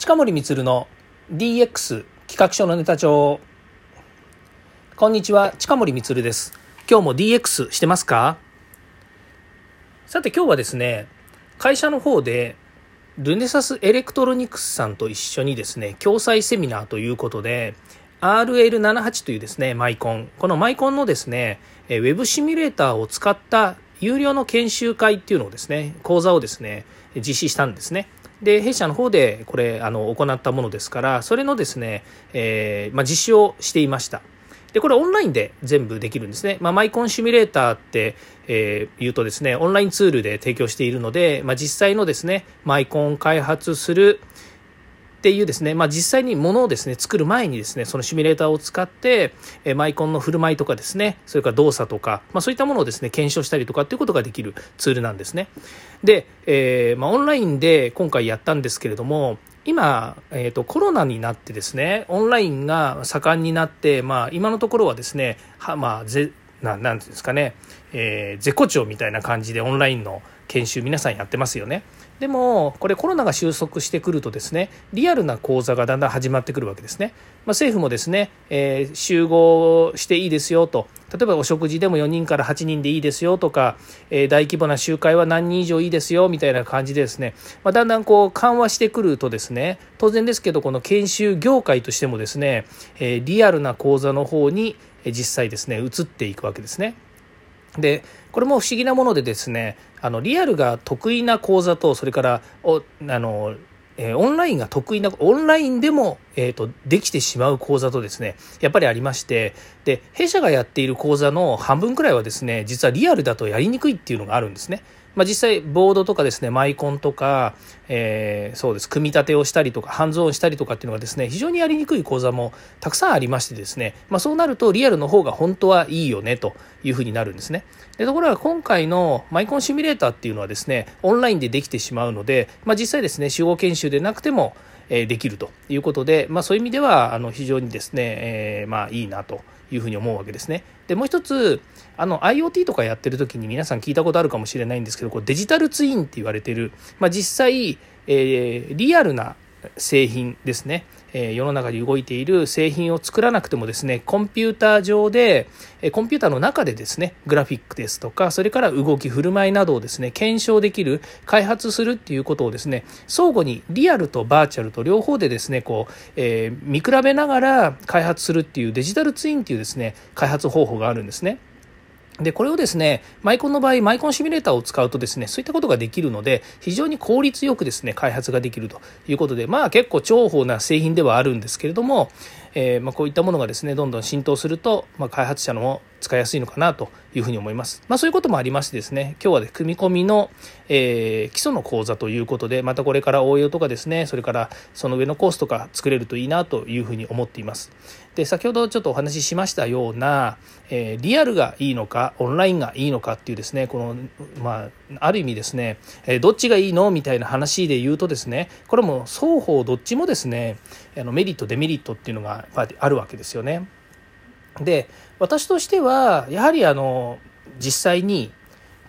近森光の DX 企画書のネタ帳。こんにちは近森光です。今日も DX してますか？さて今日はですね会社の方でルネサスエレクトロニクスさんと一緒にですね共催セミナーということで RL78 というですねマイコン。このマイコンのですねウェブシミュレーターを使った有料の研修会っていうのをですね講座をですね実施したんですね。で弊社の方でこれあの行ったものですからそれのですね、えー、まあ、実施をしていました。でこれオンラインで全部できるんですね、まあ、マイコンシミュレーターって、えー、言うとですねオンラインツールで提供しているので、まあ、実際のですねマイコン開発するっていうですね、まあ、実際にものをですね作る前にですねそのシミュレーターを使って、えマイコンの振る舞いとかですねそれから動作とか、まあ、そういったものをですね検証したりとかっていうことができるツールなんですね。で、えー、まあ、オンラインで今回やったんですけれども今、えーと、コロナになってですねオンラインが盛んになって、まあ、今のところはですねは、まあ、ぜなんていうんですかね、えー、絶好調みたいな感じでオンラインの研修皆さんやってますよね。でもこれコロナが収束してくるとですねリアルな講座がだんだん始まってくるわけですね、まあ、政府もですね、えー、集合していいですよと例えばお食事でも4人から8人でいいですよとか、えー、大規模な集会は何人以上いいですよみたいな感じでですね、まあ、だんだんこう緩和してくるとですね当然ですけどこの研修業界としてもですね、えー、リアルな講座の方に実際ですね移っていくわけですね。でこれも不思議なものでですねあのリアルが得意な講座とそれからおあのえオンラインが得意なオンラインでも、えーと、できてしまう講座とですねやっぱりありましてで弊社がやっている講座の半分くらいはですね実はリアルだとやりにくいっていうのがあるんですね。まあ、実際ボードとかですねマイコンとか、えー、そうです。組み立てをしたりとかハンズオンしたりとかっていうのがですね非常にやりにくい講座もたくさんありましてですね、まあ、そうなるとリアルの方が本当はいいよねというふうになるんですね。でところが今回のマイコンシミュレーターっていうのはですねオンラインでできてしまうので、まあ、実際ですね集合研修でなくてもできるということで、まあ、そういう意味ではあの非常にですね、えー、まあいいなというふうに思うわけですね。でもう一つあの IoT とかやってる時に皆さん聞いたことあるかもしれないんですけどこうデジタルツインって言われてる、まあ、実際、えー、リアルな製品ですね、え世の中に動いている製品を作らなくてもですねコンピューター上で、えコンピューターの中でですねグラフィックですとかそれから動き振る舞いなどをですね検証できる開発するっていうことをですね相互にリアルとバーチャルと両方でですねこう、えー、見比べながら開発するっていうデジタルツインっていうですね開発方法があるんですね。で、これをですね、マイコンの場合、マイコンシミュレーターを使うとですね、そういったことができるので、非常に効率よくですね、開発ができるということで、まあ結構重宝な製品ではあるんですけれども、えー、まあ、こういったものがですね、どんどん浸透すると、まあ、開発者のも使いやすいのかなというふうに思います。まあ、そういうこともありましてですね、今日は、ね、組み込みの、えー、基礎の講座ということで、またこれから応用とかですね、それからその上のコースとか作れるといいなというふうに思っています。で、先ほどちょっとお話ししましたような、えー、リアルがいいのか、オンラインがいいのかっていうですね、この、まあ、ある意味ですね、え、どっちがいいの？みたいな話で言うとですね、これも双方どっちもですね、あのメリット、デメリットっていうのがやっぱりあるわけですよね。で私としてはやはりあの実際に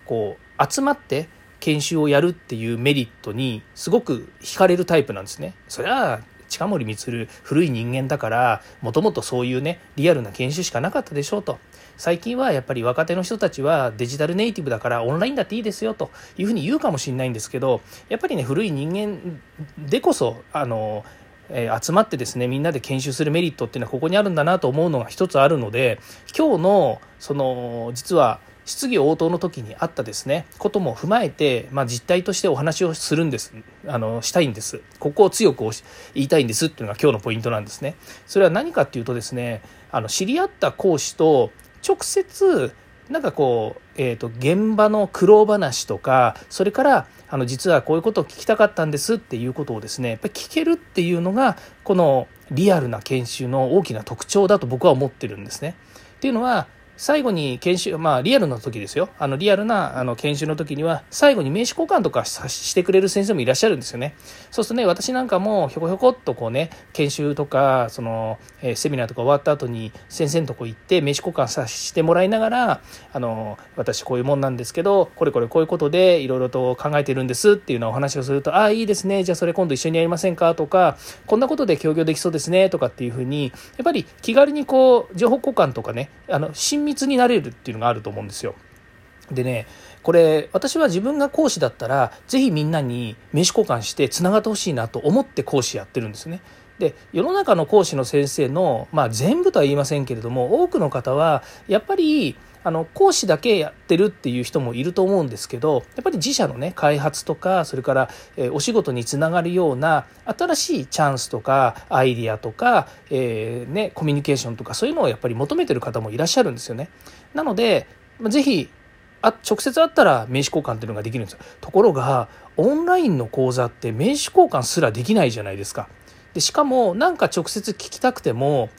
こう集まって研修をやるっていうメリットにすごく惹かれるタイプなんですね。それは近森光古い人間だからもともとそういうねリアルな研修しかなかったでしょうと最近はやっぱり若手の人たちはデジタルネイティブだからオンラインだっていいですよというふうに言うかもしれないんですけどやっぱりね古い人間でこそあのえ集まってですねみんなで研修するメリットっていうのはここにあるんだなと思うのが一つあるので今日のその実は質疑応答の時にあったですねことも踏まえて、まあ、実態としてお話をするんです。あのしたいんです。ここを強く言いたいんですっていうのが今日のポイントなんですね。それは何かっていうとですねあの知り合った講師と直接なんかこう、えーと、現場の苦労話とかそれからあの実はこういうことを聞きたかったんですっていうことをですねやっぱり聞けるっていうのがこのリアルな研修の大きな特徴だと僕は思ってるんですね。っていうのは最後に研修、まあリアルの時ですよ。あのリアルなあの研修の時には、最後に名刺交換とかしてくれる先生もいらっしゃるんですよね。そうするとね、私なんかもひょこひょこっとこうね、研修とか、その、えー、セミナーとか終わった後に先生のとこ行って名刺交換させてもらいながら、あの、私こういうもんなんですけど、これこれこういうことでいろいろと考えてるんですっていうのをお話をすると、ああ、いいですね。じゃあそれ今度一緒にやりませんかとか、こんなことで協業できそうですねとかっていうふうに、やっぱり気軽にこう、情報交換とかね、あの、親密密になれるっていうのがあると思うんですよ。でね、これ私は自分が講師だったら是非みんなに名刺交換してつながってほしいなと思って講師やってるんですね。で世の中の講師の先生の、まあ、全部とは言いませんけれども多くの方はやっぱりあの講師だけやってるっていう人もいると思うんですけどやっぱり自社のね開発とかそれから、え、お仕事につながるような新しいチャンスとかアイディアとか、えー、ね、コミュニケーションとかそういうのをやっぱり求めてる方もいらっしゃるんですよね。なのでぜひあ直接会ったら名刺交換っていうのができるんですよ。ところがオンラインの講座って名刺交換すらできないじゃないですか。でしかもなんか直接聞きたくても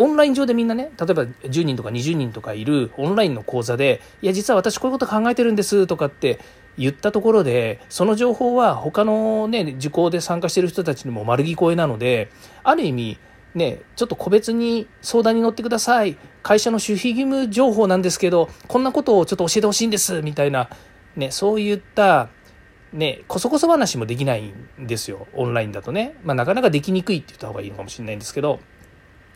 オンライン上でみんなね例えば10人とか20人とかいるオンラインの講座で「いや実は私こういうこと考えてるんです」とかって言ったところでその情報は他のね受講で参加してる人たちにも丸聞こえなのである意味ね、ちょっと個別に相談に乗ってください。会社の守秘義務情報なんですけど、こんなことをちょっと教えてほしいんです、みたいな、ね、そういった、ね、こそこそ話もできないんですよ。オンラインだとね。まあ、なかなかできにくいって言った方がいいのかもしれないんですけど、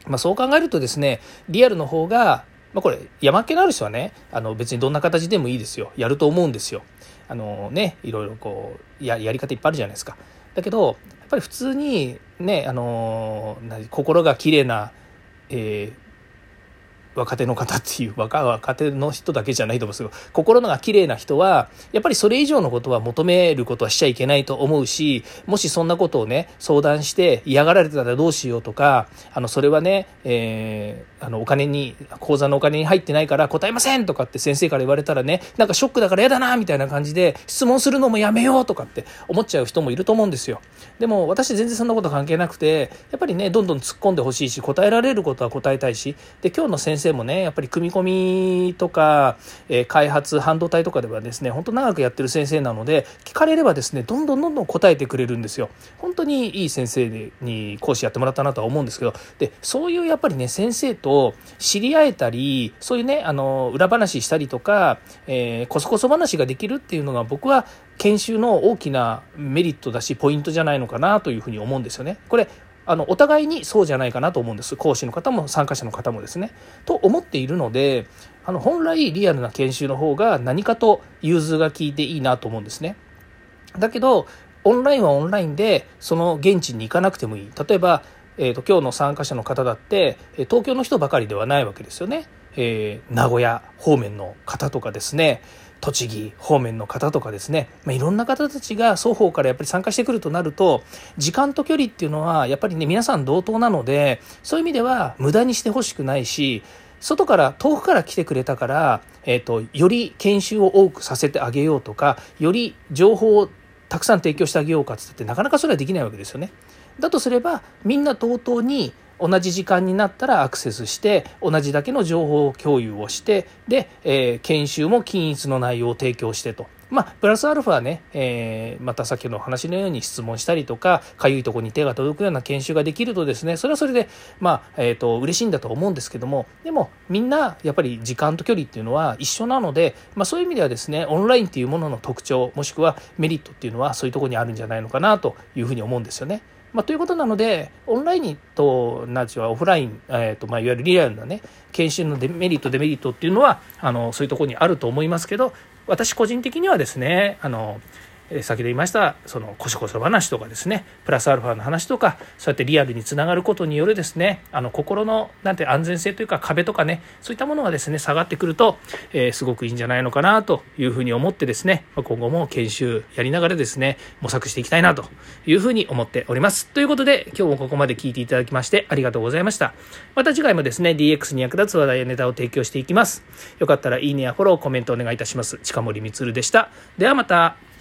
まあ、そう考えるとですね、リアルの方が、まあ、これ、山っ気のある人はね、あの別にどんな形でもいいですよ。やると思うんですよ。あのね、いろいろこう、ややり方いっぱいあるじゃないですか。だけど、やっぱり普通にね、あの心が綺麗な、えー、若手の方っていう若若手の人だけじゃないと思うんですけど心のが綺麗な人はやっぱりそれ以上のことは求めることはしちゃいけないと思うしもしそんなことをね相談して嫌がられてたらどうしようとかあのそれはね、えー、あのお金に口座のお金に入ってないから答えませんとかって先生から言われたらねなんかショックだから嫌だなみたいな感じで質問するのもやめようとかって思っちゃう人もいると思うんですよ。でも私全然そんなこと関係なくてやっぱりねどんどん突っ込んでほしいし答えられることは答えたいしで今日の先生生もねやっぱり組み込みとか、え、開発半導体とかではですね本当長くやってる先生なので聞かれればですねどんどんどんどん答えてくれるんですよ本当にいい先生に講師やってもらったなとは思うんですけどでそういうやっぱりね先生と知り合えたりそういうねあの裏話したりとか、えー、こそこそ話ができるっていうのが僕は研修の大きなメリットだしポイントじゃないのかなというふうに思うんですよね。これあのお互いにそうじゃないかなと思うんです講師の方も参加者の方もですね。と思っているのであの本来リアルな研修の方が何かと融通が効いていいなと思うんですね。だけどオンラインはオンラインでその現地に行かなくてもいい例えば、えーと、今日の参加者の方だって東京の人ばかりではないわけですよね。えー、名古屋方面の方とかですね栃木方面の方とかですね、まあ、いろんな方たちが双方からやっぱり参加してくるとなると時間と距離っていうのはやっぱりね皆さん同等なのでそういう意味では無駄にしてほしくないし外から遠くから来てくれたから、えーと、より研修を多くさせてあげようとかより情報をたくさん提供してあげようかってってなかなかそれはできないわけですよね。だとすればみんな同等に同じ時間になったらアクセスして同じだけの情報共有をしてで、えー、研修も均一の内容を提供してと。まあ、プラスアルファね、えー、またさっきの話のように質問したりとか、かゆいところに手が届くような研修ができるとですね、それはそれで、まあ、えっ、ー、と、嬉しいんだと思うんですけども、でも、みんな、やっぱり時間と距離っていうのは一緒なので、まあ、そういう意味ではですね、オンラインっていうものの特徴、もしくはメリットっていうのは、そういうところにあるんじゃないのかなというふうに思うんですよね。まあ、ということなので、オンラインと、なんちゅうオフライン、えーとまあ、いわゆるリアルなね、研修のデメリット、デメリットっていうのは、あの、そういうところにあると思いますけど、私個人的にはですね、あの、先ほど言いましたそのこしこそ話とかですねプラスアルファの話とかそうやってリアルにつながることによるですねあの心のなんて安全性というか壁とかねそういったものがですね下がってくると、えー、すごくいいんじゃないのかなというふうに思ってですね今後も研修やりながらですね模索していきたいなというふうに思っております。ということで今日もここまで聞いていただきましてありがとうございました。また次回もですね DX に役立つ話題やネタを提供していきます。よかったらいいねやフォローコメントお願いいたします。近森光でした。ではまた。